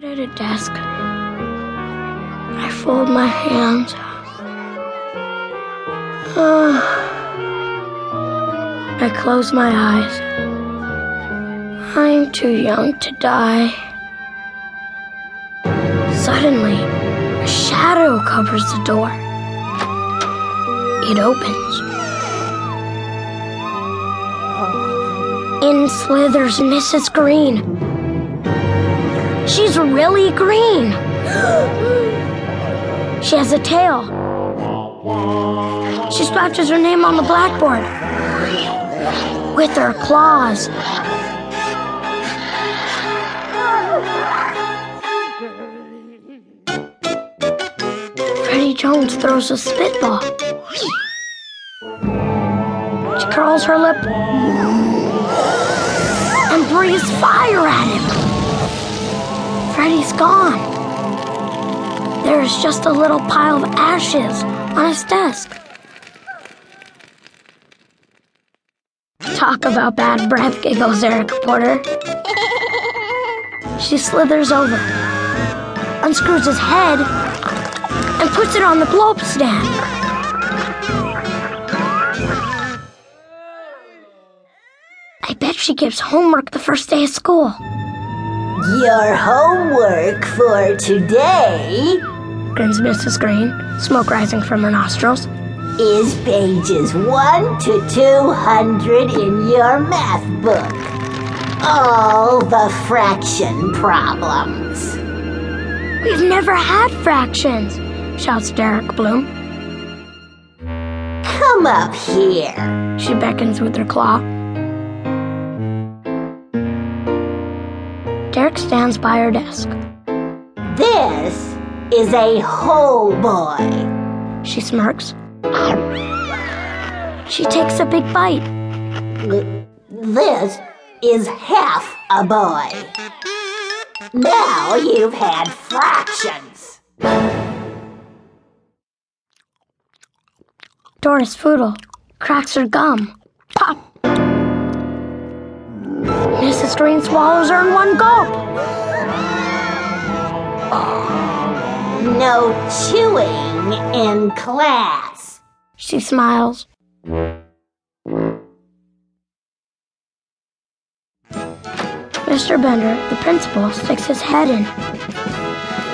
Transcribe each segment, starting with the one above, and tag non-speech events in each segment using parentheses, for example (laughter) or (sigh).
At a desk, I fold my hands. Ah. I close my eyes. I'm too young to die. Suddenly, a shadow covers the door. It opens. In slithers Mrs. Green. She's really green. (gasps) She has a tail. She scratches her name on the blackboard with her claws. Freddie Jones throws a spitball. She curls her lip and breathes fire at him. Freddie's gone. There is just a little pile of ashes on his desk. Talk about bad breath, giggles Eric Porter. She slithers over, unscrews his head, and puts it on the blow up stand. I bet she gives homework the first day of school. Your homework for today grins Mrs. Green, smoke rising from her nostrils. is pages 1 to 200 in your math book. All the fraction problems. We've never had fractions, shouts Derek Bloom. Come up here. She beckons with her claw. Derek stands by her desk. This is a whole boy. She smirks. She takes a big bite. This is half a boy. Now you've had fractions. Doris Foodle cracks her gum. Mrs. Green swallows her in one gulp. No chewing in class. She smiles. Mr. Bender, the principal, sticks his head in.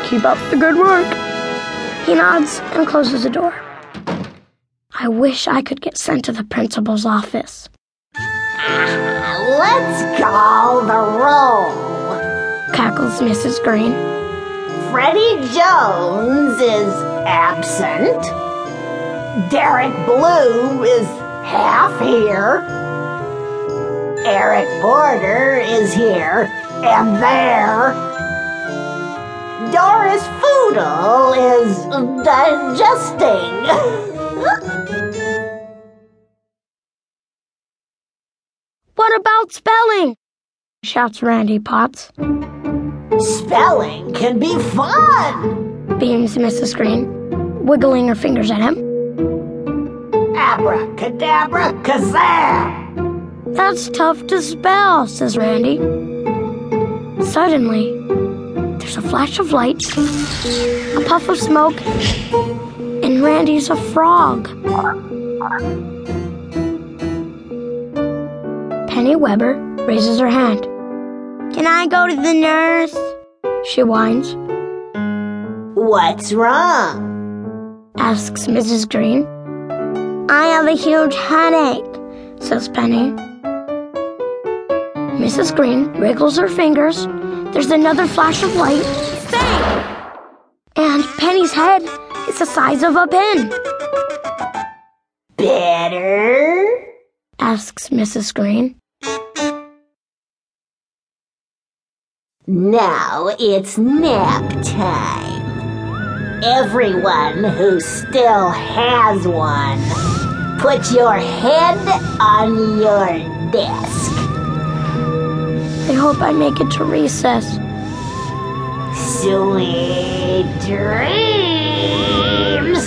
Keep up the good work. He nods and closes the door. I wish I could get sent to the principal's office. Let's call the roll. Cackles Mrs. Green. Freddie Jones is absent. Derek Blue is half here. Eric Porter is here and there. Doris Foodle is digesting. Shouts Randy Potts. Spelling can be fun. Beams Mrs. Green, wiggling her fingers at him. Abracadabra kazam. That's tough to spell, says Randy. Suddenly, there's a flash of light, a puff of smoke, and Randy's a frog. Penny Weber raises her hand. Can I go to the nurse? She whines, What's wrong? asks Mrs. Green. I have a huge headache, says Penny. Mrs. Green wriggles her fingers. There's another flash of light. Bang! And Penny's head is the size of a pin, Better? asks Mrs. Green. Now it's nap time. Everyone who still has one, put your head on your desk. I hope I make it to recess. Sweet dreams.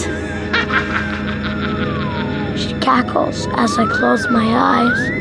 (laughs) She cackles as I close my eyes.